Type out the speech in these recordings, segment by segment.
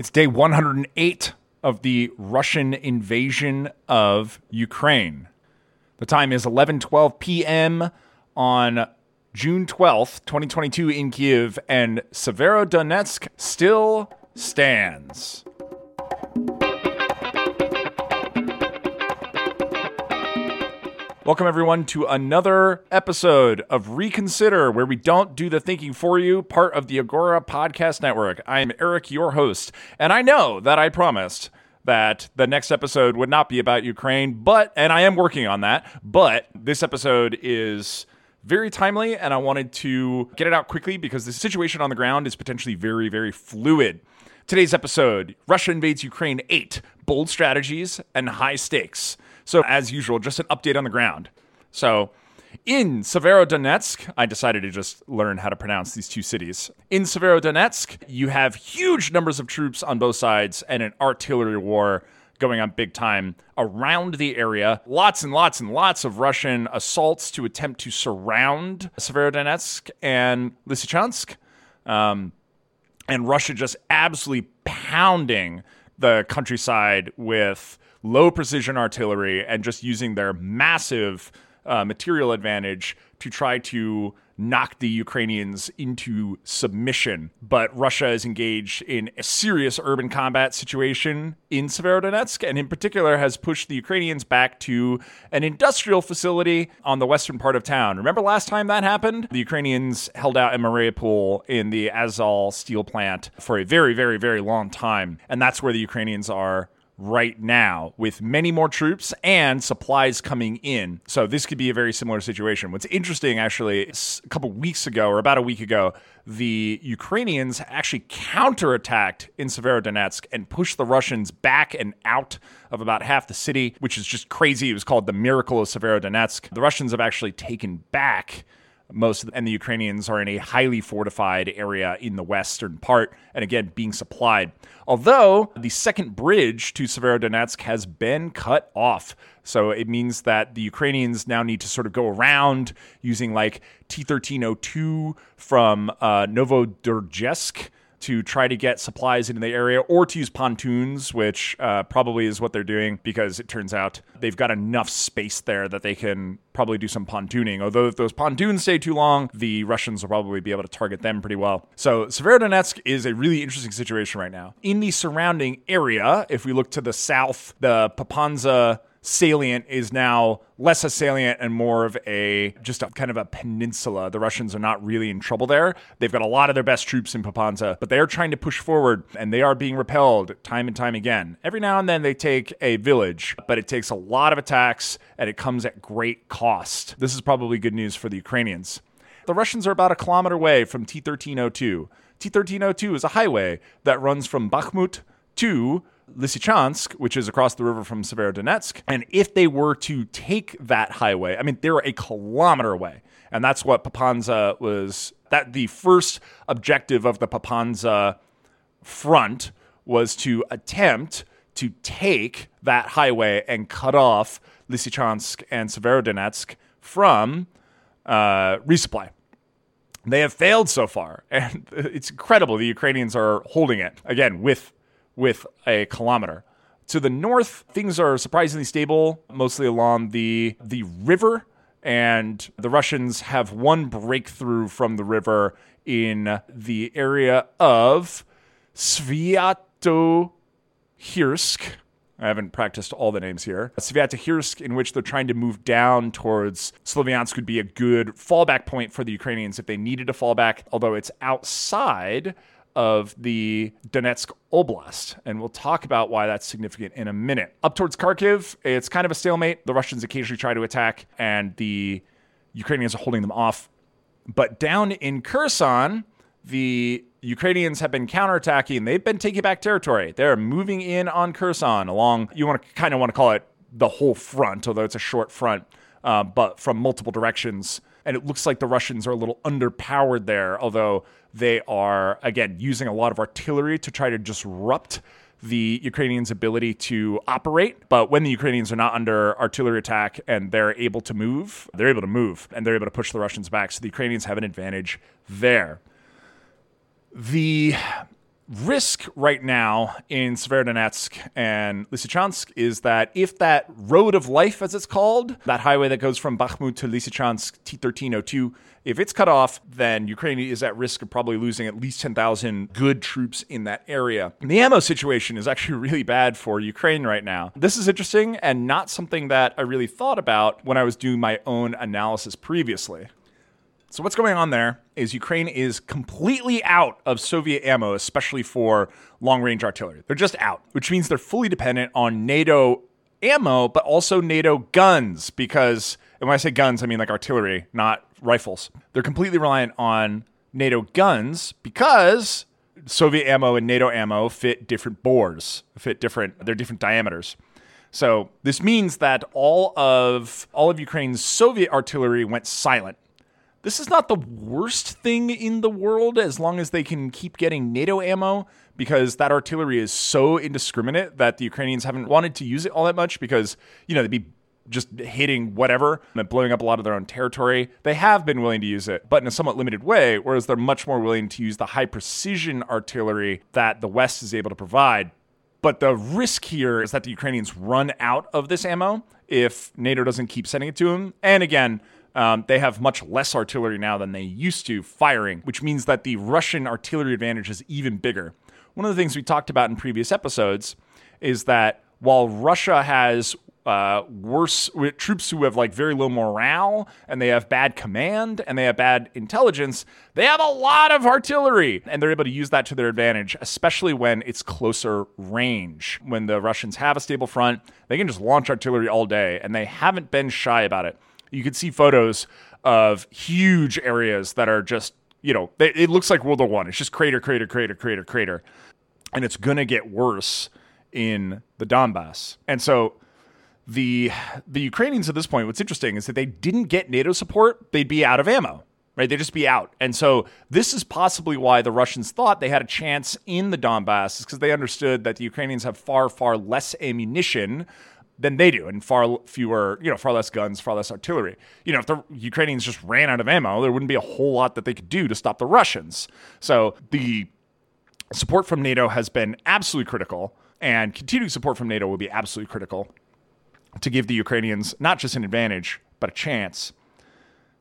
It's day 108 of the Russian invasion of Ukraine. The time is 11:12 p.m. on June 12th, 2022 in Kiev and Severodonetsk still stands. Welcome, everyone, to another episode of Reconsider, where we don't do the thinking for you, part of the Agora Podcast Network. I am Eric, your host, and I know that I promised that the next episode would not be about Ukraine, but, and I am working on that, but this episode is very timely, and I wanted to get it out quickly because the situation on the ground is potentially very, very fluid. Today's episode Russia invades Ukraine 8 Bold Strategies and High Stakes. So, as usual, just an update on the ground. So, in Severodonetsk, I decided to just learn how to pronounce these two cities. In Severodonetsk, you have huge numbers of troops on both sides and an artillery war going on big time around the area. Lots and lots and lots of Russian assaults to attempt to surround Severodonetsk and Lysychansk. Um, and Russia just absolutely pounding the countryside with low precision artillery and just using their massive uh, material advantage to try to knock the Ukrainians into submission. But Russia is engaged in a serious urban combat situation in Severodonetsk, and in particular has pushed the Ukrainians back to an industrial facility on the western part of town. Remember last time that happened? The Ukrainians held out in Mariupol in the Azov steel plant for a very, very, very long time, and that's where the Ukrainians are right now with many more troops and supplies coming in. So this could be a very similar situation. What's interesting actually, a couple weeks ago or about a week ago, the Ukrainians actually counterattacked in Severodonetsk and pushed the Russians back and out of about half the city, which is just crazy. It was called the miracle of Severodonetsk. The Russians have actually taken back most of the, and the Ukrainians are in a highly fortified area in the western part, and again being supplied. Although the second bridge to Severodonetsk has been cut off, so it means that the Ukrainians now need to sort of go around using like T1302 from uh, Novodruzhesk to try to get supplies into the area or to use pontoons, which uh, probably is what they're doing because it turns out they've got enough space there that they can probably do some pontooning. Although if those pontoons stay too long, the Russians will probably be able to target them pretty well. So Severodonetsk is a really interesting situation right now. In the surrounding area, if we look to the south, the Popasna salient is now less a salient and more of a just a kind of a peninsula. The Russians are not really in trouble there. They've got a lot of their best troops in Popasna, but they are trying to push forward and they are being repelled time and time again. Every now and then they take a village, but it takes a lot of attacks and it comes at great cost. This is probably good news for the Ukrainians. The Russians are about a kilometer away from T 1302. T 1302 is a highway that runs from Bakhmut to Lysychansk, which is across the river from Severodonetsk. And if they were to take that highway, I mean, they're a kilometer away. And that's what Popasna was, that the first objective of the Popasna front was to attempt to take that highway and cut off Lysychansk and Severodonetsk from uh, resupply. They have failed so far, and it's incredible. The Ukrainians are holding it again with with a kilometer. To the north, things are surprisingly stable, mostly along the the river, and the Russians have one breakthrough from the river in the area of Sviatohirsk. I haven't practiced all the names here. Sviatohirsk, in which they're trying to move down towards Sloviansk, would be a good fallback point for the Ukrainians if they needed to fall back, although it's outside of the Donetsk Oblast. And we'll talk about why that's significant in a minute. Up towards Kharkiv, it's kind of a stalemate. The Russians occasionally try to attack, and the Ukrainians are holding them off. But down in Kherson, the Ukrainians have been counterattacking. They've been taking back territory. They're moving in on Kherson along, you want to kind of want to call it the whole front, although it's a short front, uh, but from multiple directions. And it looks like the Russians are a little underpowered there, although they are, again, using a lot of artillery to try to disrupt the Ukrainians' ability to operate. But when the Ukrainians are not under artillery attack and they're able to move, they're able to move and they're able to push the Russians back. So the Ukrainians have an advantage there. The risk right now in Severodonetsk and Lysychansk is that if that road of life, as it's called, that highway that goes from Bakhmut to Lysychansk, T1302, if it's cut off, then Ukraine is at risk of probably losing at least 10,000 good troops in that area. And the ammo situation is actually really bad for Ukraine right now. This is interesting and not something that I really thought about when I was doing my own analysis previously. So, what's going on there is Ukraine is completely out of Soviet ammo, especially for long range artillery. They're just out, which means they're fully dependent on NATO ammo, but also NATO guns. Because, and when I say guns, I mean like artillery, not rifles. They're completely reliant on NATO guns because Soviet ammo and NATO ammo fit different bores, fit different, they're different diameters. So this means that all of all of Ukraine's Soviet artillery went silent this is not the worst thing in the world as long as they can keep getting NATO ammo because that artillery is so indiscriminate that the Ukrainians haven't wanted to use it all that much because, you know, they'd be just hitting whatever and blowing up a lot of their own territory. They have been willing to use it, but in a somewhat limited way, whereas they're much more willing to use the high precision artillery that the West is able to provide. But the risk here is that the Ukrainians run out of this ammo if NATO doesn't keep sending it to them. And again, um, they have much less artillery now than they used to firing, which means that the Russian artillery advantage is even bigger. One of the things we talked about in previous episodes is that while Russia has uh, worse troops who have like very low morale and they have bad command and they have bad intelligence, they have a lot of artillery and they're able to use that to their advantage, especially when it's closer range. When the Russians have a stable front, they can just launch artillery all day and they haven't been shy about it you can see photos of huge areas that are just you know they, it looks like World War One. It's just crater, crater, crater, crater, crater, and it's gonna get worse in the Donbass. And so the the Ukrainians at this point, what's interesting is that they didn't get NATO support, they'd be out of ammo. Right, they'd just be out, and so this is possibly why the Russians thought they had a chance in the Donbass, is because they understood that the Ukrainians have far, far less ammunition than they do, and far fewer, you know, far less guns, far less artillery. You know, if the Ukrainians just ran out of ammo, there wouldn't be a whole lot that they could do to stop the Russians. So the support from NATO has been absolutely critical, and continuing support from NATO will be absolutely critical to give the Ukrainians not just an advantage, but a chance.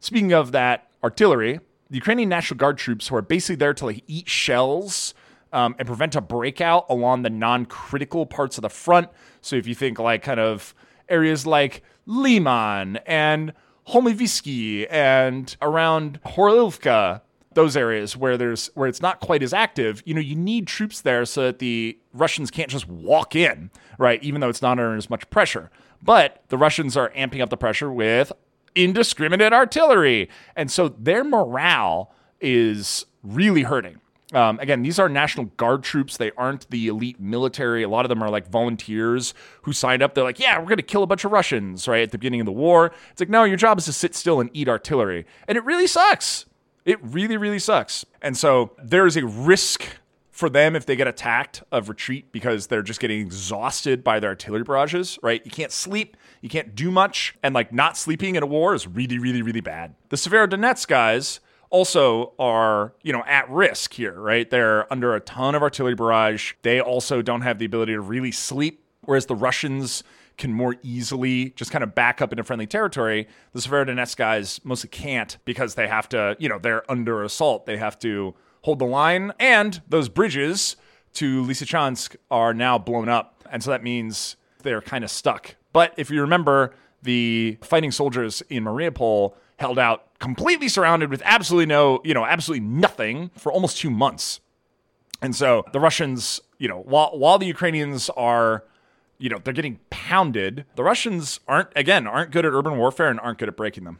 Speaking of that artillery, the Ukrainian National Guard troops who are basically there to like eat shells um, and prevent a breakout along the non-critical parts of the front. So if you think like kind of areas like Liman and Holmivsky and around Horilivka, those areas where there's where it's not quite as active, you know, you need troops there so that the Russians can't just walk in, right? Even though it's not under as much pressure. But the Russians are amping up the pressure with indiscriminate artillery. And so their morale is really hurting. Um, again, these are National Guard troops. They aren't the elite military. A lot of them are like volunteers who signed up. They're like, yeah, we're going to kill a bunch of Russians, right? At the beginning of the war. It's like, no, your job is to sit still and eat artillery. And it really sucks. It really, really sucks. And so there is a risk for them if they get attacked of retreat because they're just getting exhausted by their artillery barrages, right? You can't sleep, you can't do much, and like not sleeping in a war is really, really, really bad. The Severodonetsk guys also are, you know, at risk here, right? They're under a ton of artillery barrage. They also don't have the ability to really sleep, whereas the Russians can more easily just kind of back up into friendly territory. The Severodonetsk guys mostly can't because they have to, you know, they're under assault. They have to hold the line, and those bridges to Lysychansk are now blown up. And so that means they're kind of stuck. But if you remember, the fighting soldiers in Mariupol held out completely surrounded with absolutely no, you know, absolutely nothing for almost two months. And so the Russians, you know, while while the Ukrainians are, you know, they're getting pounded, the Russians aren't again aren't good at urban warfare and aren't good at breaking them.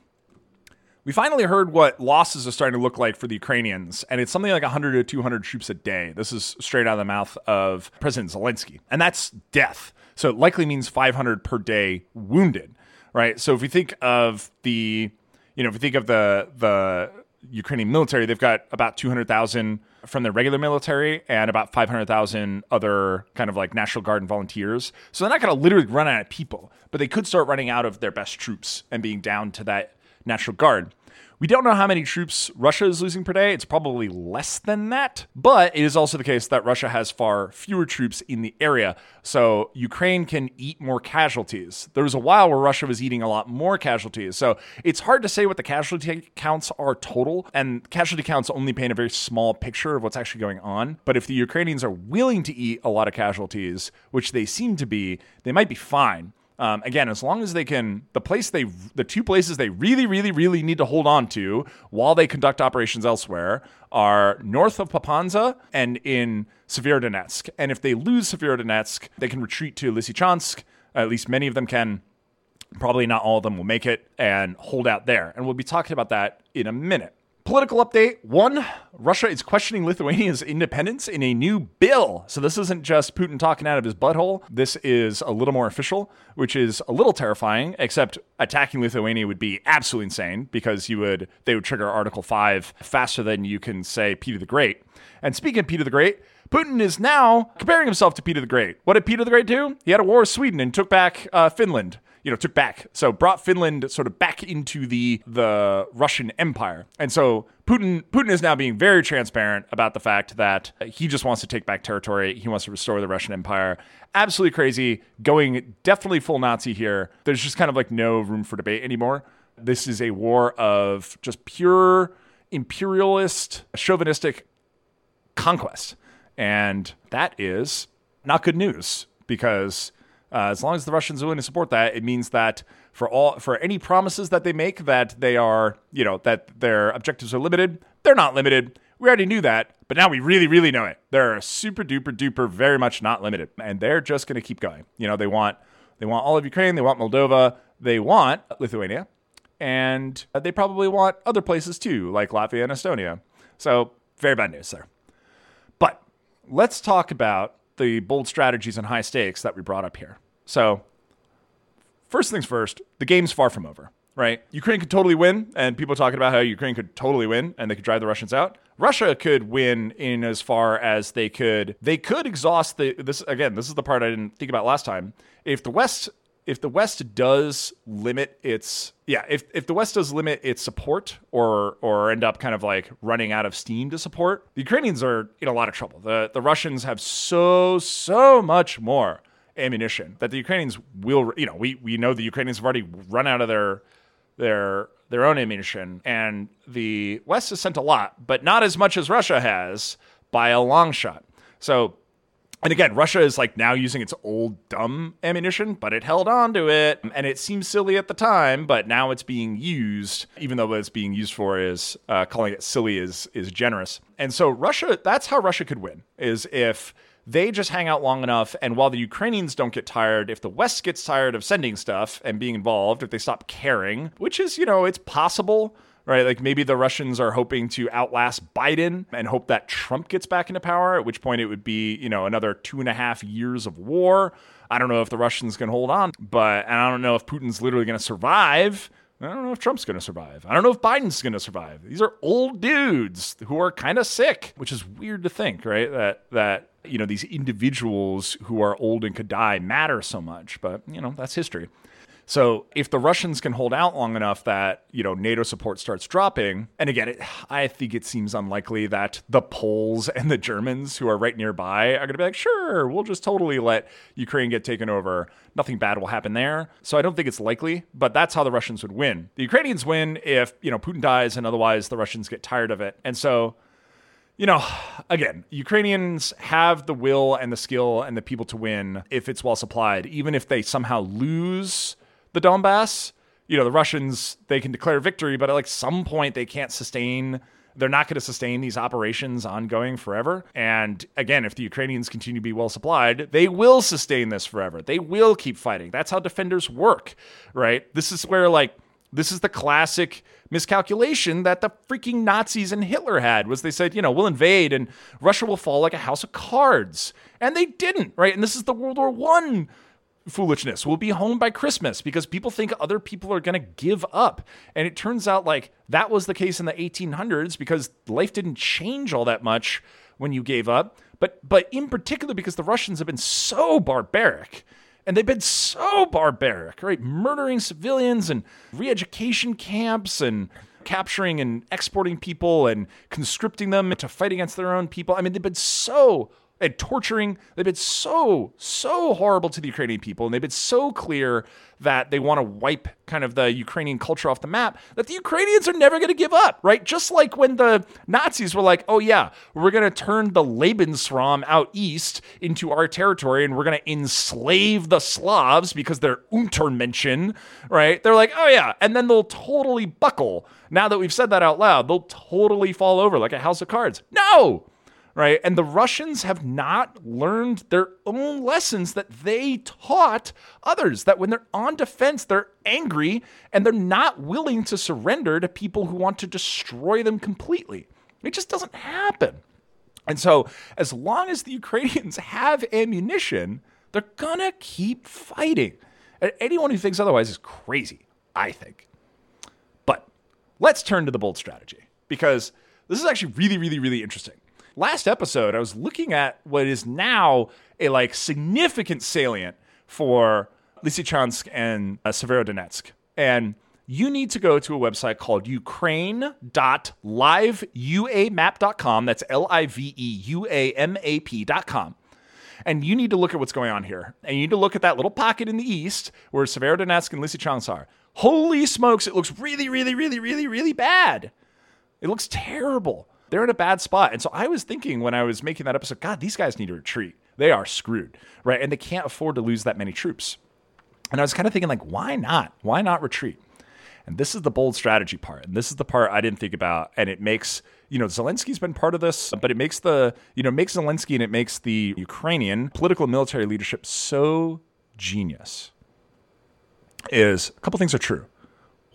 We finally heard what losses are starting to look like for the Ukrainians, and it's something like 100 to 200 troops a day. This is straight out of the mouth of President Zelensky, and that's death. So it likely means 500 per day wounded, right? So if we think of the, you know, if you think of the the Ukrainian military, they've got about 200,000 from their regular military and about 500,000 other kind of like National Guard and volunteers. So they're not going to literally run out of people, but they could start running out of their best troops and being down to that National Guard. We don't know how many troops Russia is losing per day. It's probably less than that. But it is also the case that Russia has far fewer troops in the area. So Ukraine can eat more casualties. There was a while where Russia was eating a lot more casualties. So it's hard to say what the casualty counts are total. And casualty counts only paint a very small picture of what's actually going on. But if the Ukrainians are willing to eat a lot of casualties, which they seem to be, they might be fine. Um, again, as long as they can, the place they, the two places they really, really, really need to hold on to while they conduct operations elsewhere are north of Popasna and in Severodonetsk. And if they lose Severodonetsk, they can retreat to Lysychansk. At least many of them can. Probably not all of them will make it and hold out there. And we'll be talking about that in a minute. Political update one Russia is questioning Lithuania's independence in a new bill. So, this isn't just Putin talking out of his butthole. This is a little more official, which is a little terrifying, except attacking Lithuania would be absolutely insane because you would, they would trigger Article 5 faster than you can say Peter the Great. And speaking of Peter the Great, Putin is now comparing himself to Peter the Great. What did Peter the Great do? He had a war with Sweden and took back uh, Finland you know took back. So brought Finland sort of back into the the Russian Empire. And so Putin Putin is now being very transparent about the fact that he just wants to take back territory. He wants to restore the Russian Empire. Absolutely crazy. Going definitely full Nazi here. There's just kind of like no room for debate anymore. This is a war of just pure imperialist chauvinistic conquest. And that is not good news because uh, as long as the Russians are willing to support that, it means that for all for any promises that they make that they are, you know, that their objectives are limited, they're not limited. We already knew that, but now we really, really know it. They're super duper duper very much not limited, and they're just going to keep going. You know, they want they want all of Ukraine, they want Moldova, they want Lithuania, and they probably want other places too, like Latvia and Estonia. So very bad news there. But let's talk about the bold strategies and high stakes that we brought up here. So, first things first, the game's far from over, right? Ukraine could totally win, and people talking about how Ukraine could totally win and they could drive the Russians out. Russia could win in as far as they could they could exhaust the this again, this is the part I didn't think about last time. If the West if the West does limit its yeah, if if the West does limit its support or or end up kind of like running out of steam to support, the Ukrainians are in a lot of trouble. The the Russians have so so much more ammunition that the Ukrainians will you know, we we know the Ukrainians have already run out of their their their own ammunition and the West has sent a lot, but not as much as Russia has by a long shot. So and again, Russia is like now using its old dumb ammunition, but it held on to it. And it seemed silly at the time, but now it's being used, even though what it's being used for is uh, calling it silly is, is generous. And so Russia, that's how Russia could win, is if they just hang out long enough. And while the Ukrainians don't get tired, if the West gets tired of sending stuff and being involved, if they stop caring, which is, you know, it's possible right? Like maybe the Russians are hoping to outlast Biden and hope that Trump gets back into power, at which point it would be, you know, another two and a half years of war. I don't know if the Russians can hold on, but and I don't know if Putin's literally going to survive. I don't know if Trump's going to survive. I don't know if Biden's going to survive. These are old dudes who are kind of sick, which is weird to think, right? That that you know these individuals who are old and could die matter so much, but you know that's history. So if the Russians can hold out long enough that, you know, NATO support starts dropping, and again, it, I think it seems unlikely that the Poles and the Germans who are right nearby are going to be like, sure, we'll just totally let Ukraine get taken over. Nothing bad will happen there. So I don't think it's likely, but that's how the Russians would win. The Ukrainians win if, you know, Putin dies and otherwise the Russians get tired of it. And so you know, again, Ukrainians have the will and the skill and the people to win if it's well supplied, even if they somehow lose the Donbass. You know, the Russians, they can declare victory, but at like some point they can't sustain they're not going to sustain these operations ongoing forever. And again, if the Ukrainians continue to be well supplied, they will sustain this forever. They will keep fighting. That's how defenders work, right? This is where, like, this is the classic miscalculation that the freaking Nazis and Hitler had was they said, you know, we'll invade and Russia will fall like a house of cards. And they didn't, right? And this is the World War One foolishness. We'll be home by Christmas because people think other people are going to give up. And it turns out like that was the case in the 1800s because life didn't change all that much when you gave up. But but in particular because the Russians have been so barbaric and they've been so barbaric, right? Murdering civilians and re-education camps and capturing and exporting people and conscripting them to fight against their own people. I mean, they've been so and torturing. They've been so, so horrible to the Ukrainian people, and they've been so clear that they want to wipe kind of the Ukrainian culture off the map that the Ukrainians are never going to give up, right? Just like when the Nazis were like, oh, yeah, we're going to turn the Lebensraum out east into our territory and we're going to enslave the Slavs because they're Untermenschen, right? They're like, oh, yeah. And then they'll totally buckle. Now that we've said that out loud, they'll totally fall over like a house of cards. No, right? And the Russians have not learned their own lessons that they taught others. That when they're on defense, they're angry and they're not willing to surrender to people who want to destroy them completely. It just doesn't happen. And so, as long as the Ukrainians have ammunition, they're gonna keep fighting. And anyone who thinks otherwise is crazy, I think. But let's turn to the bold strategy because this is actually really, really, really interesting last episode, I was looking at what is now a like significant salient for Lysychansk and uh, Severodonetsk. And you need to go to a website called ukraine.liveuamap.com. That's L I V E U A M A P.com. And you need to look at what's going on here. And you need to look at that little pocket in the east where Severodonetsk and Lysychansk are. Holy smokes, it looks really, really, really, really, really bad. It looks terrible they're in a bad spot. And so I was thinking when I was making that episode, God, these guys need to retreat. They are screwed, right? And they can't afford to lose that many troops. And I was kind of thinking, like, why not? Why not retreat? And this is the bold strategy part. And this is the part I didn't think about. And it makes, you know, Zelensky's been part of this, but it makes the, you know, makes Zelensky and it makes the Ukrainian political military leadership so genius. Is a couple things are true.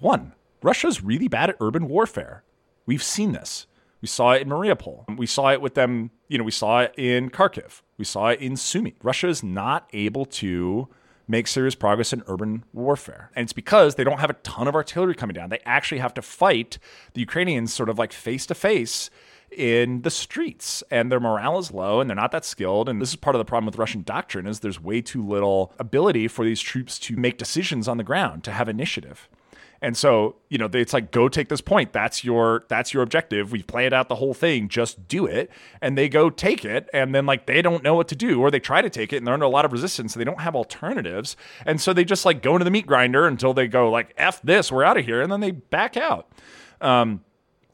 One, Russia's really bad at urban warfare. We've seen this. We saw it in Mariupol. We saw it with them, you know, we saw it in Kharkiv. We saw it in Sumy. Russia is not able to make serious progress in urban warfare. And it's because they don't have a ton of artillery coming down. They actually have to fight the Ukrainians sort of like face to face in the streets and their morale is low and they're not that skilled and this is part of the problem with russian doctrine is there's way too little ability for these troops to make decisions on the ground to have initiative and so, you know, it's like go take this point. That's your that's your objective. We've played out the whole thing. Just do it. And they go take it and then like they don't know what to do or they try to take it and they're under a lot of resistance. So they don't have alternatives. And so they just like go into the meat grinder until they go like F this, we're out of here and then they back out. Um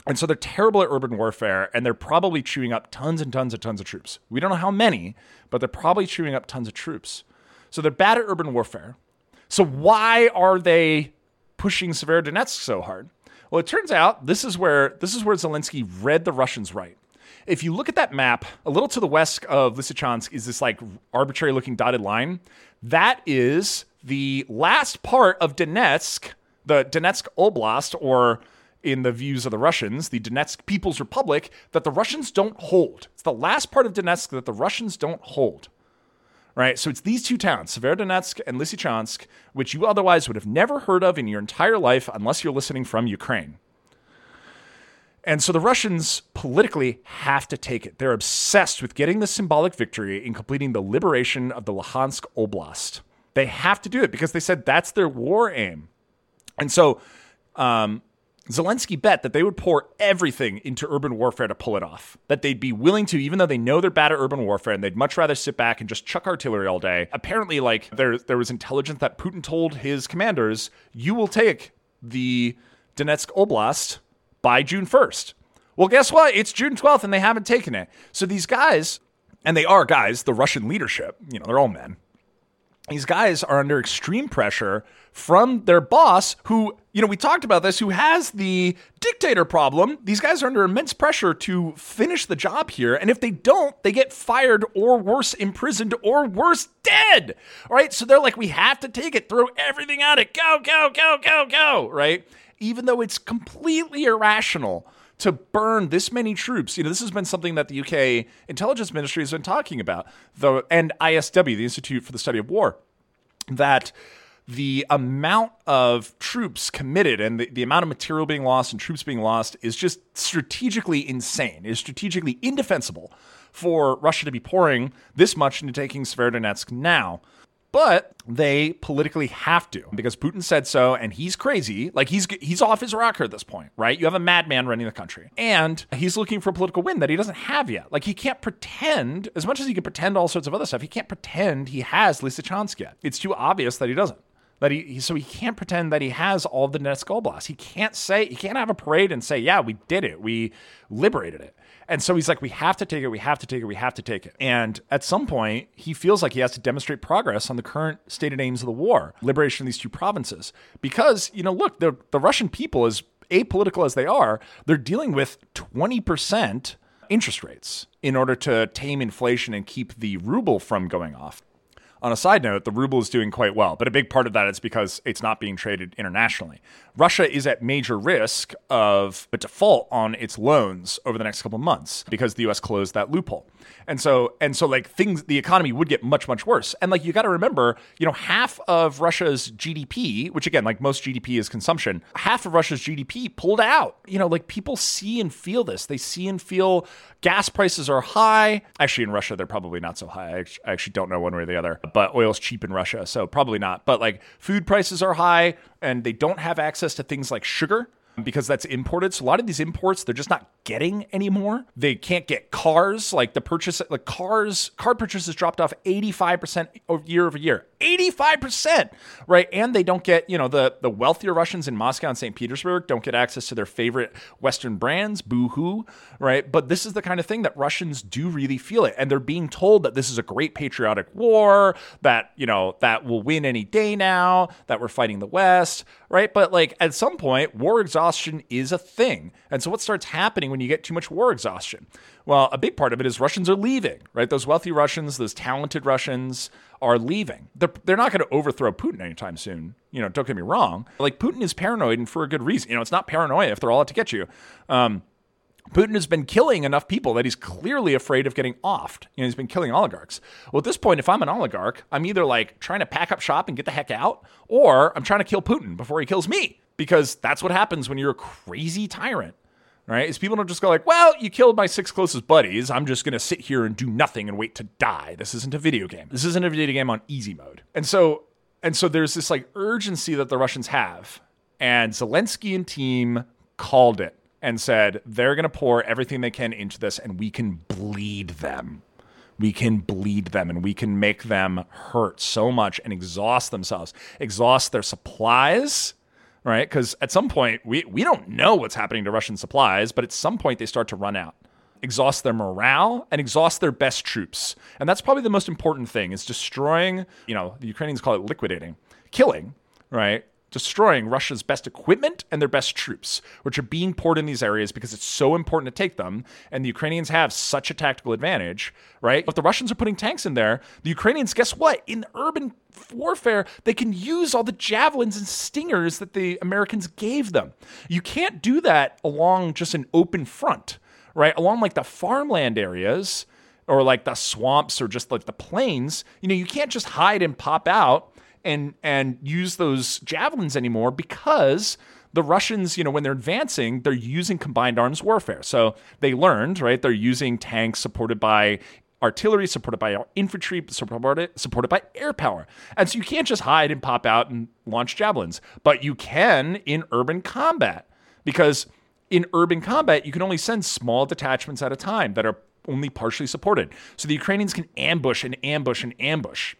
and so they're terrible at urban warfare and they're probably chewing up tons and tons and tons of troops. We don't know how many, but they're probably chewing up tons of troops. So they're bad at urban warfare. So why are they pushing Severodonetsk so hard? Well, it turns out this is where this is where Zelensky read the Russians right. If you look at that map, a little to the west of Lysychansk is this like arbitrary looking dotted line. That is the last part of Donetsk, the Donetsk Oblast, or in the views of the Russians, the Donetsk People's Republic, that the Russians don't hold. It's the last part of Donetsk that the Russians don't hold right? So it's these two towns, Severodonetsk and Lysychansk, which you otherwise would have never heard of in your entire life unless you're listening from Ukraine. And so the Russians politically have to take it. They're obsessed with getting the symbolic victory in completing the liberation of the Luhansk Oblast. They have to do it because they said that's their war aim. And so um, Zelensky bet that they would pour everything into urban warfare to pull it off. That they'd be willing to, even though they know they're bad at urban warfare, and they'd much rather sit back and just chuck artillery all day. Apparently, like there there was intelligence that Putin told his commanders, "You will take the Donetsk Oblast by June 1st." Well, guess what? It's June 12th, and they haven't taken it. So these guys, and they are guys, the Russian leadership, you know, they're all men these guys are under extreme pressure from their boss who you know we talked about this who has the dictator problem. These guys are under immense pressure to finish the job here and if they don't they get fired or worse imprisoned or worse dead all right? So they're like we have to take it. Throw everything at it. Go go go go go right? Even though it's completely irrational to burn this many troops. You know, this has been something that the UK intelligence ministry has been talking about, the and ISW, the Institute for the Study of War, that the amount of troops committed and the, the amount of material being lost and troops being lost is just strategically insane. Is strategically indefensible for Russia to be pouring this much into taking Severodonetsk now. But they politically have to because Putin said so and he's crazy. Like he's he's off his rocker at this point right? You have a madman running the country. And he's looking for a political win that he doesn't have yet. Like he can't pretend as much as he can pretend all sorts of other stuff he can't pretend he has Lysychansk yet. It's too obvious that he doesn't that he, so he can't pretend that he has all the Donetsk Oblast. He can't say he can't have a parade and say, "Yeah, we did it. We liberated it." And so he's like, we have to take it, we have to take it, we have to take it. And at some point, he feels like he has to demonstrate progress on the current stated aims of the war, liberation of these two provinces. Because, you know, look, the, the Russian people, as apolitical as they are, they're dealing with 20% interest rates in order to tame inflation and keep the ruble from going off. On a side note, the ruble is doing quite well, but a big part of that is because it's not being traded internationally. Russia is at major risk of a default on its loans over the next couple months because the US closed that loophole. And so and so like things the economy would get much much worse. And like you got to remember, you know, half of Russia's GDP, which again like most GDP is consumption, half of Russia's GDP pulled out. You know, like people see and feel this. They see and feel gas prices are high. Actually in Russia they're probably not so high. I actually don't know one way or the other. But oil's cheap in Russia, so probably not. But like food prices are high and they don't have access to things like sugar because that's imported. So a lot of these imports, they're just not getting anymore. They can't get cars. Like the purchase, like cars, car purchases dropped off 85% year over year. 85%, right? And they don't get, you know, the, the wealthier Russians in Moscow and St. Petersburg don't get access to their favorite Western brands, boo-hoo, right? But this is the kind of thing that Russians do really feel it. And they're being told that this is a great patriotic war, that, you know, that will win any day now, that we're fighting the West, right? But like at some point, war exhaustion is a thing. And so what starts happening when you get too much war exhaustion? Well, a big part of it is Russians are leaving, right? Those wealthy Russians, those talented Russians are leaving. They're, they're not going to overthrow Putin anytime soon. You know, don't get me wrong. Like Putin is paranoid and for a good reason. You know, it's not paranoia if they're all out to get you. Um, Putin has been killing enough people that he's clearly afraid of getting offed. You know, he's been killing oligarchs. Well, at this point, if I'm an oligarch, I'm either like trying to pack up shop and get the heck out, or I'm trying to kill Putin before he kills me, because that's what happens when you're a crazy tyrant. Right? Is people don't just go like, well, you killed my six closest buddies. I'm just gonna sit here and do nothing and wait to die. This isn't a video game. This isn't a video game on easy mode. And so and so there's this like urgency that the Russians have. And Zelensky and team called it and said they're going to pour everything they can into this and we can bleed them. We can bleed them and we can make them hurt so much and exhaust themselves, exhaust their supplies, right? Because at some point, we, we don't know what's happening to Russian supplies, but at some point they start to run out. Exhaust their morale and exhaust their best troops. And that's probably the most important thing is destroying, you know, the Ukrainians call it liquidating, killing, right? Destroying Russia's best equipment and their best troops, which are being poured in these areas because it's so important to take them. And the Ukrainians have such a tactical advantage, right? If the Russians are putting tanks in there, the Ukrainians, guess what? In urban warfare, they can use all the javelins and stingers that the Americans gave them. You can't do that along just an open front, right? Along like the farmland areas or like the swamps or just like the plains, you know, you can't just hide and pop out and and use those javelins anymore because the Russians, you know, when they're advancing, they're using combined arms warfare. So they learned, right? They're using tanks supported by artillery, supported by infantry, supported, supported by air power. And so you can't just hide and pop out and launch javelins, but you can in urban combat because in urban combat, you can only send small detachments at a time that are only partially supported. So the Ukrainians can ambush and ambush and ambush.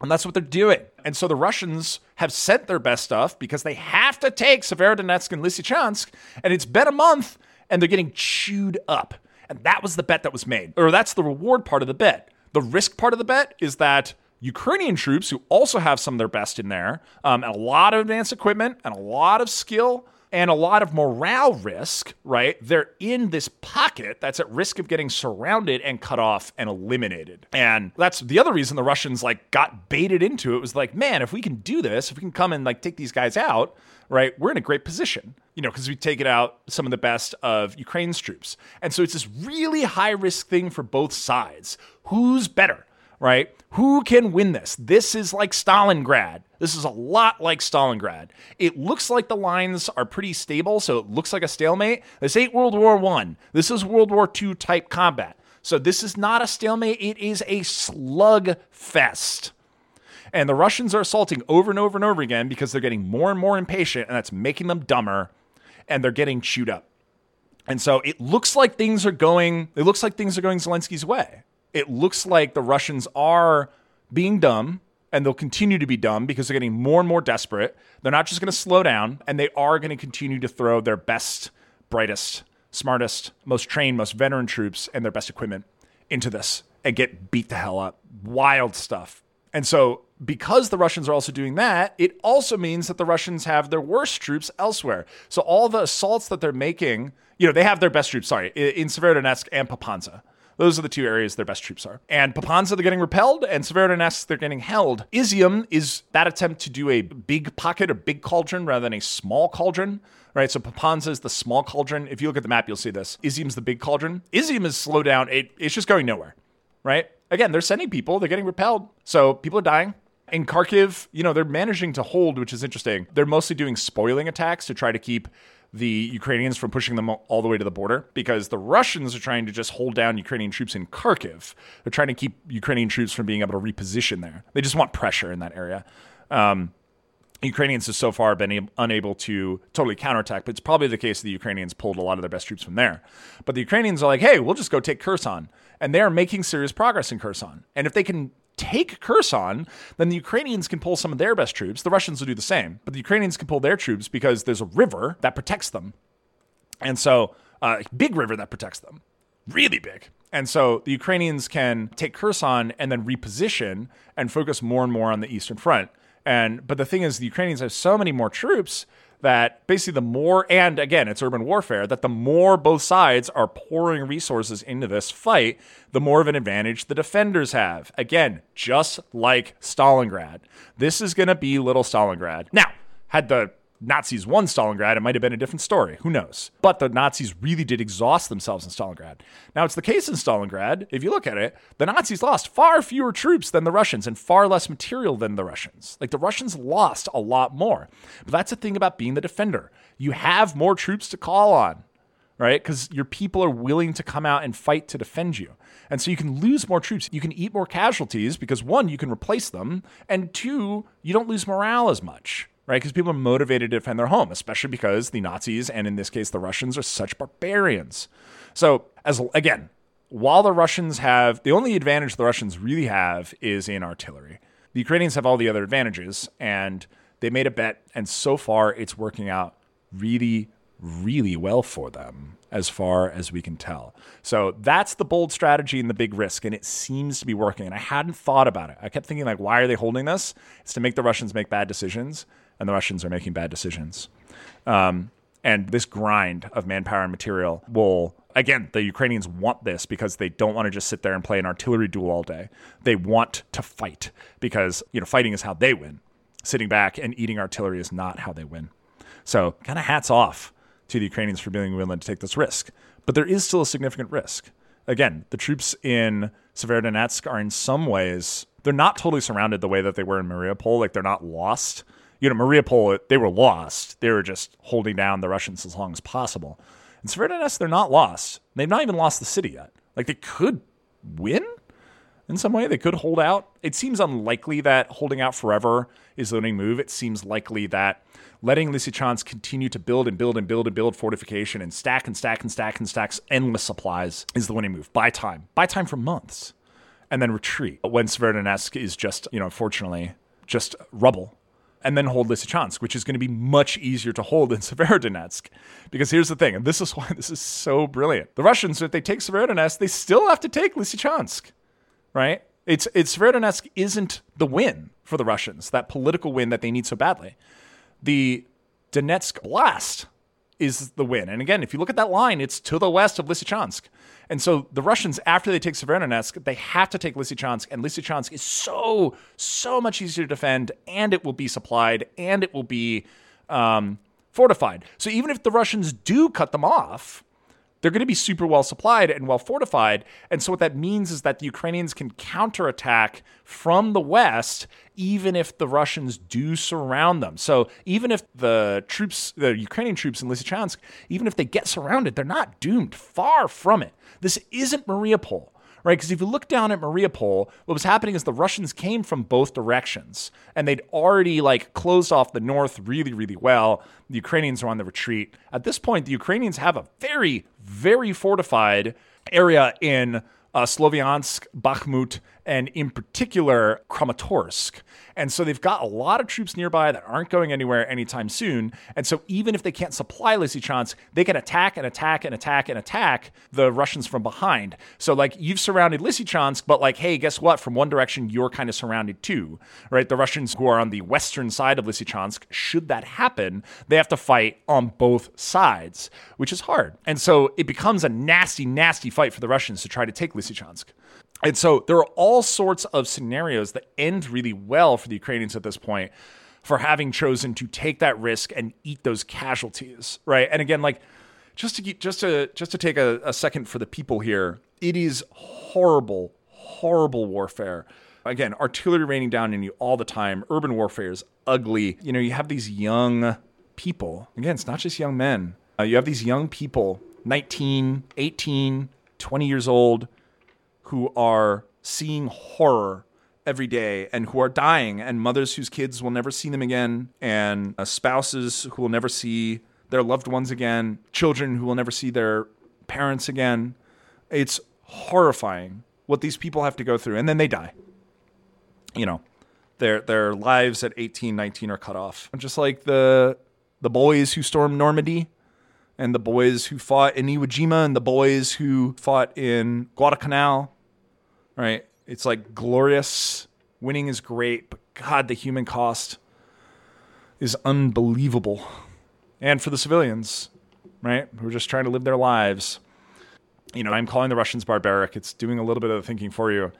And that's what they're doing. And so the Russians have sent their best stuff because they have to take Severodonetsk and Lysychansk. And it's been a month and they're getting chewed up. And that was the bet that was made, or that's the reward part of the bet. The risk part of the bet is that Ukrainian troops, who also have some of their best in there, um, and a lot of advanced equipment and a lot of skill, and a lot of morale risk, right? They're in this pocket that's at risk of getting surrounded and cut off and eliminated. And that's the other reason the Russians like got baited into it was like, man, if we can do this, if we can come and like take these guys out, right? We're in a great position, you know, because we take it out some of the best of Ukraine's troops. And so it's this really high risk thing for both sides. Who's better? Right? Who can win this? This is like Stalingrad. This is a lot like Stalingrad. It looks like the lines are pretty stable, so it looks like a stalemate. This ain't World War One. This is World War II type combat. So this is not a stalemate. It is a slug fest. And the Russians are assaulting over and over and over again because they're getting more and more impatient, and that's making them dumber, and they're getting chewed up. And so it looks like things are going. It looks like things are going Zelensky's way it looks like the Russians are being dumb and they'll continue to be dumb because they're getting more and more desperate. They're not just going to slow down and they are going to continue to throw their best, brightest, smartest, most trained, most veteran troops and their best equipment into this and get beat the hell up. Wild stuff. And so, because the Russians are also doing that, it also means that the Russians have their worst troops elsewhere. So, all the assaults that they're making, you know, they have their best troops, sorry, in Severodonetsk and Popasna. Those are the two areas their best troops are. And Popasna, they're getting repelled, and Severodonetsk, they're getting held. Izium is that attempt to do a big pocket, a big cauldron, rather than a small cauldron right? So Popasna is the small cauldron. If you look at the map, you'll see this. Izium's the big cauldron. Izium is slowed down. It, it's just going nowhere, right? Again, they're sending people. They're getting repelled. So people are dying. In Kharkiv, you know, they're managing to hold, which is interesting. They're mostly doing spoiling attacks to try to keep the Ukrainians from pushing them all the way to the border because the Russians are trying to just hold down Ukrainian troops in Kharkiv. They're trying to keep Ukrainian troops from being able to reposition there. They just want pressure in that area. Um, Ukrainians have so far been unable to totally counterattack, but it's probably the case that the Ukrainians pulled a lot of their best troops from there. But the Ukrainians are like, hey, we'll just go take Kherson. And they are making serious progress in Kherson. And if they can take Kherson, then the Ukrainians can pull some of their best troops. The Russians will do the same, but the Ukrainians can pull their troops because there's a river that protects them. And so, a uh, big river that protects them, really big. And so the Ukrainians can take Kherson and then reposition and focus more and more on the Eastern Front. And but the thing is, the Ukrainians have so many more troops that basically the more, and again, it's urban warfare, that the more both sides are pouring resources into this fight, the more of an advantage the defenders have. Again, just like Stalingrad. This is going to be little Stalingrad. Now, had the Nazis won Stalingrad, it might have been a different story. Who knows? But the Nazis really did exhaust themselves in Stalingrad. Now, it's the case in Stalingrad, if you look at it, the Nazis lost far fewer troops than the Russians and far less material than the Russians. Like the Russians lost a lot more. But that's the thing about being the defender. You have more troops to call on, right? Because your people are willing to come out and fight to defend you. And so you can lose more troops. You can eat more casualties because one, you can replace them, and two, you don't lose morale as much right? Because people are motivated to defend their home, especially because the Nazis and in this case the Russians are such barbarians. So, as again, while the Russians have the only advantage the Russians really have is in artillery. The Ukrainians have all the other advantages and they made a bet and so far it's working out really really well for them as far as we can tell. So that's the bold strategy and the big risk, and it seems to be working. And I hadn't thought about it. I kept thinking, like, why are they holding this? It's to make the Russians make bad decisions and the Russians are making bad decisions. Um, and this grind of manpower and material will again the ukrainians want this because they don't want to just sit there and play an artillery duel all day. They want to fight because you know fighting is how they win. Sitting back and eating artillery is not how they win. So kind of hats off to the ukrainians for being willing to take this risk. But there is still a significant risk. Again the troops in severodonetsk are in some ways they're not totally surrounded the way that they were in mariupol. Like they're not lost you know, Mariupol, they were lost. They were just holding down the Russians as long as possible. In Severodonetsk, they're not lost. They've not even lost the city yet. Like they could win, in some way. They could hold out. It seems unlikely that holding out forever is the winning move. It seems likely that letting Lysychansk continue to build and build and build and build fortification and stack and stack and stack and stacks endless supplies is the winning move. Buy time. Buy time for months. And then retreat when Severodonetsk is just, you know, unfortunately, just rubble and then hold Lysychansk, which is going to be much easier to hold than Severodonetsk. Because here's the thing, and this is why this is so brilliant. The Russians, if they take Severodonetsk, they still have to take Lysychansk, right? It's, it's Severodonetsk isn't the win for the Russians, that political win that they need so badly. The Donetsk blast is the win. And again, if you look at that line, it's to the west of Lysychansk. And so the Russians, after they take Severodonetsk, they have to take Lysychansk, and Lysychansk is so, so much easier to defend, and it will be supplied, and it will be um, fortified. So even if the Russians do cut them off, they're going to be super well supplied and well fortified. And so what that means is that the Ukrainians can counterattack from the west, even if the Russians do surround them. So even if the troops, the Ukrainian troops in Lysychansk, even if they get surrounded, they're not doomed. Far from it. This isn't Mariupol right? Because if you look down at Mariupol, what was happening is the Russians came from both directions and they'd already like closed off the north really, really well. The Ukrainians are on the retreat. At this point, the Ukrainians have a very, very fortified area in uh, Sloviansk, Bakhmut, and in particular Kramatorsk. And so they've got a lot of troops nearby that aren't going anywhere anytime soon. And so even if they can't supply Lysychansk, they can attack and attack and attack and attack the Russians from behind. So like you've surrounded Lysychansk, but like, hey, guess what? From one direction, you're kind of surrounded too, right? The Russians who are on the western side of Lysychansk, should that happen, they have to fight on both sides, which is hard. And so it becomes a nasty, nasty fight for the Russians to try to take Lysychansk. And so there are all sorts of scenarios that end really well for the Ukrainians at this point for having chosen to take that risk and eat those casualties, right? And again, like just to keep, just to just to take a, a second for the people here, it is horrible, horrible warfare. Again, artillery raining down on you all the time. Urban warfare is ugly. You know, you have these young people. Again, it's not just young men. Uh, you have these young people, 19, 18, 20 years old, who are seeing horror every day and who are dying, and mothers whose kids will never see them again, and uh, spouses who will never see their loved ones again, children who will never see their parents again. It's horrifying what these people have to go through, and then they die. You know, their their lives at 18, 19 are cut off. Just like the the boys who stormed Normandy and the boys who fought in Iwo Jima and the boys who fought in Guadalcanal right? It's like glorious. Winning is great, but God, the human cost is unbelievable. And for the civilians, right, who are just trying to live their lives. You know, I'm calling the Russians barbaric. It's doing a little bit of the thinking for you,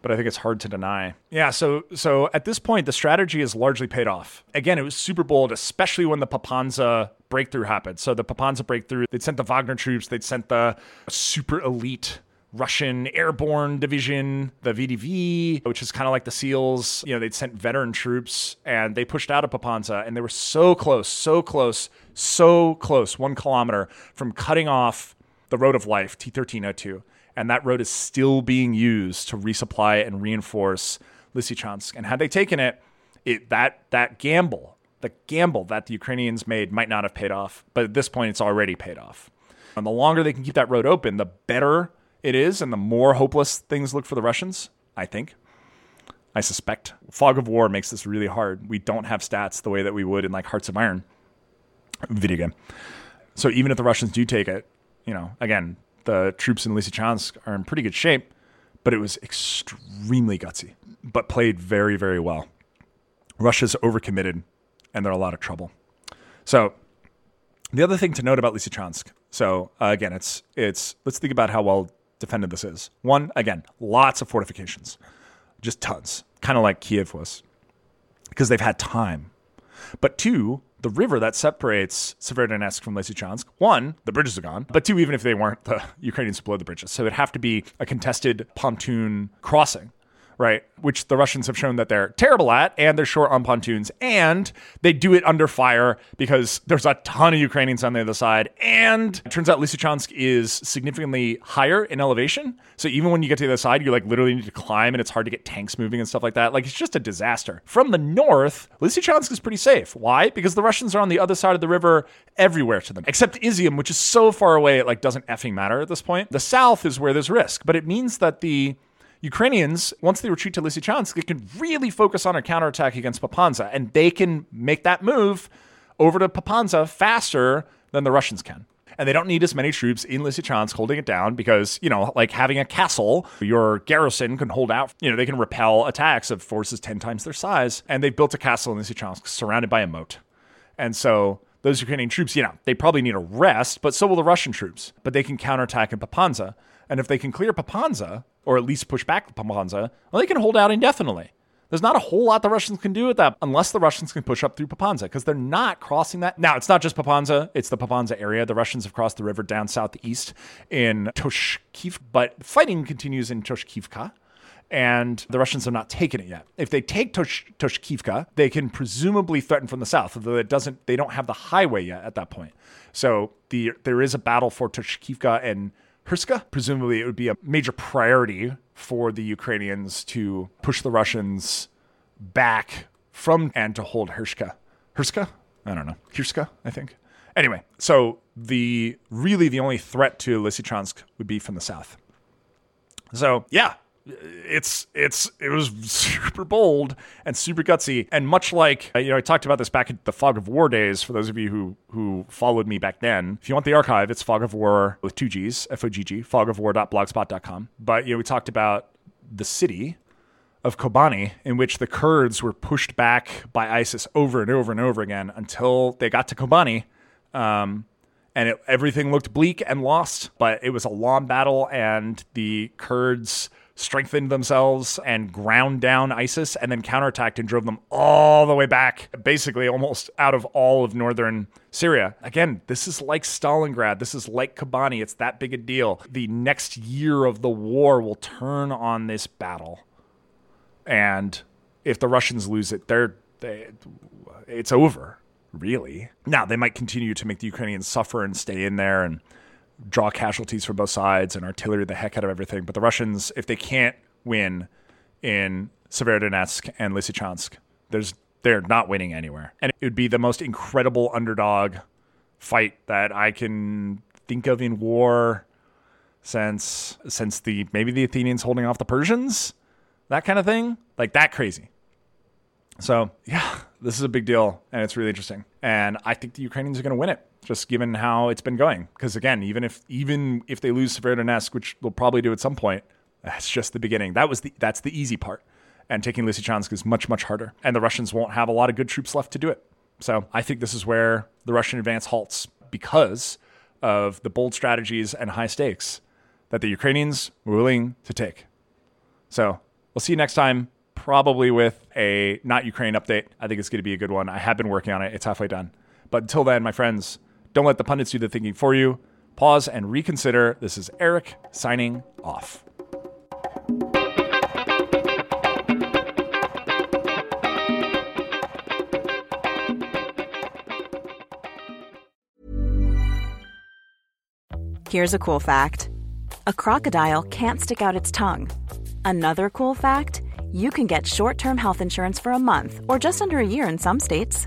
but I think it's hard to deny. Yeah, so so at this point, the strategy is largely paid off. Again, it was super bold, especially when the Popasna breakthrough happened. So the Popasna breakthrough, they'd sent the Wagner troops, they'd sent the super elite Russian airborne division, the VDV, which is kind of like the SEALs. You know, they'd sent veteran troops and they pushed out of Popasna and they were so close, so close, so close, one kilometer from cutting off the road of life, T 1302. And that road is still being used to resupply and reinforce Lysychansk. And had they taken it, it that that gamble, the gamble that the Ukrainians made might not have paid off. But at this point, it's already paid off. And the longer they can keep that road open, the better it is, and the more hopeless things look for the Russians, I think. I suspect. Fog of War makes this really hard. We don't have stats the way that we would in like Hearts of Iron video game. So even if the Russians do take it, you know, again, the troops in Lysychansk are in pretty good shape, but it was extremely gutsy, but played very, very well. Russia's overcommitted, and they're a lot of trouble. So the other thing to note about Lysychansk. So uh, again, it's it's let's think about how well defended this is. One, again, lots of fortifications, just tons, kind of like Kiev was, because they've had time. But two, the river that separates Severodonetsk from Lysychansk, one, the bridges are gone, but two, even if they weren't, the Ukrainians blew the bridges. So it'd have to be a contested pontoon crossing, right? Which the Russians have shown that they're terrible at, and they're short on pontoons, and they do it under fire because there's a ton of Ukrainians on the other side. And it turns out Lysychansk is significantly higher in elevation. So even when you get to the other side, you like literally need to climb, and it's hard to get tanks moving and stuff like that. Like it's just a disaster. From the north, Lysychansk is pretty safe. Why? Because the Russians are on the other side of the river everywhere to them, except Izium, which is so far away it like doesn't effing matter at this point. The south is where there's risk, but it means that the Ukrainians, once they retreat to Lysychansk, they can really focus on a counterattack against Popasna, and they can make that move over to Popasna faster than the Russians can. And they don't need as many troops in Lysychansk holding it down because, you know, like having a castle, your garrison can hold out, you know, they can repel attacks of forces 10 times their size. And they've built a castle in Lysychansk surrounded by a moat. And so those Ukrainian troops, you know, they probably need a rest, but so will the Russian troops. But they can counterattack in Popasna. And if they can clear Popasna, or at least push back Popasna, well, they can hold out indefinitely. There's not a whole lot the Russians can do with that unless the Russians can push up through Popasna because they're not crossing that. Now, it's not just Popasna, it's the Popasna area. The Russians have crossed the river down southeast in Toshkiv, but fighting continues in Toshkivka and the Russians have not taken it yet. If they take Tosh- Toshkivka, they can presumably threaten from the south, although it doesn't. They don't have the highway yet at that point. So the there is a battle for Toshkivka and Hrska. Presumably, it would be a major priority for the Ukrainians to push the Russians back from and to hold Hrska. Hrska? I don't know. Hirska, I think. Anyway, so the really the only threat to Lysychansk would be from the south. So yeah, it's it's it was super bold and super gutsy. And much like you know I talked about this back at the Fog of War days for those of you who who followed me back then. If you want the archive it's Fog of War with two G's F O G G Fog of fogofwar.blogspot.com but you know we talked about the city of Kobani in which the Kurds were pushed back by ISIS over and over and over again until they got to Kobani um, and it, everything looked bleak and lost but it was a long battle and the Kurds strengthened themselves and ground down ISIS and then counterattacked and drove them all the way back, basically almost out of all of northern Syria. Again, this is like Stalingrad. This is like Kobani. It's that big a deal. The next year of the war will turn on this battle. And if the Russians lose it, they're they, it's over, really. Now, they might continue to make the Ukrainians suffer and stay in there and draw casualties from both sides and artillery the heck out of everything. But the Russians, if they can't win in Severodonetsk and Lysychansk, there's they're not winning anywhere. And it would be the most incredible underdog fight that I can think of in war since since the maybe the Athenians holding off the Persians, that kind of thing, like that crazy. So yeah, this is a big deal and it's really interesting. And I think the Ukrainians are going to win it just given how it's been going. Because again, even if even if they lose Severodonetsk, which they'll probably do at some point, that's just the beginning. That was the that's the easy part. And taking Lysychansk is much much harder, and the Russians won't have a lot of good troops left to do it. So I think this is where the Russian advance halts because of the bold strategies and high stakes that the Ukrainians were willing to take. So we'll see you next time, probably with a not Ukraine update. I think it's going to be a good one. I have been working on it, it's halfway done. But until then, my friends, don't let the pundits do the thinking for you. Pause and reconsider. This is Eric signing off. Here's a cool fact a crocodile can't stick out its tongue. Another cool fact you can get short term health insurance for a month or just under a year in some states.